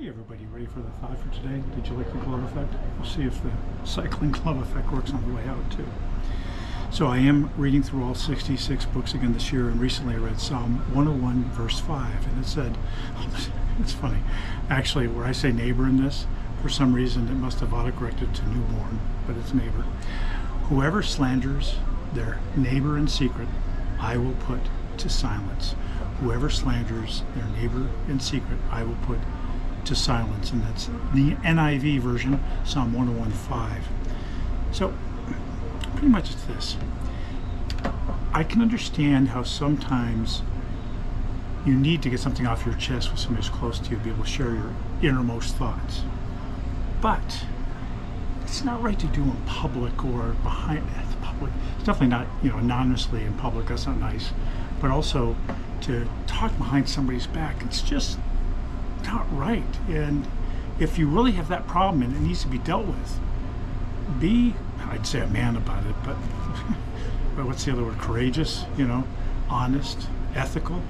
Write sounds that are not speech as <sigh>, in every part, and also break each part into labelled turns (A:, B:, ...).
A: Hey everybody, ready for the thought for today? Did you like the glove effect? We'll see if the cycling glove effect works on the way out too. So I am reading through all 66 books again this year, and recently I read Psalm 101 verse 5, and it said, <laughs> it's funny, actually where I say neighbor in this, for some reason it must have autocorrected to newborn, but it's neighbor. Whoever slanders their neighbor in secret, I will put to silence. Whoever slanders their neighbor in secret, I will put to silence. And that's the NIV version, Psalm 101.5. So, pretty much it's this. I can understand how sometimes you need to get something off your chest with somebody who's close to you to be able to share your innermost thoughts. But it's not right to do in public or behind the public. It's definitely not, you know, anonymously in public. That's not nice. But also to talk behind somebody's back. It's just not right. And if you really have that problem and it needs to be dealt with, be, I'd say a man about it, but, <laughs> but what's the other word? Courageous, you know, honest, ethical,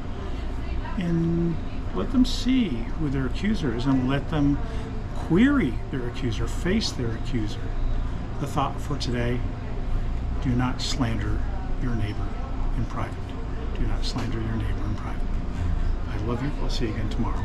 A: and let them see who their accuser is and let them query their accuser, face their accuser. The thought for today do not slander your neighbor in private. Do not slander your neighbor in private. I love you. I'll see you again tomorrow.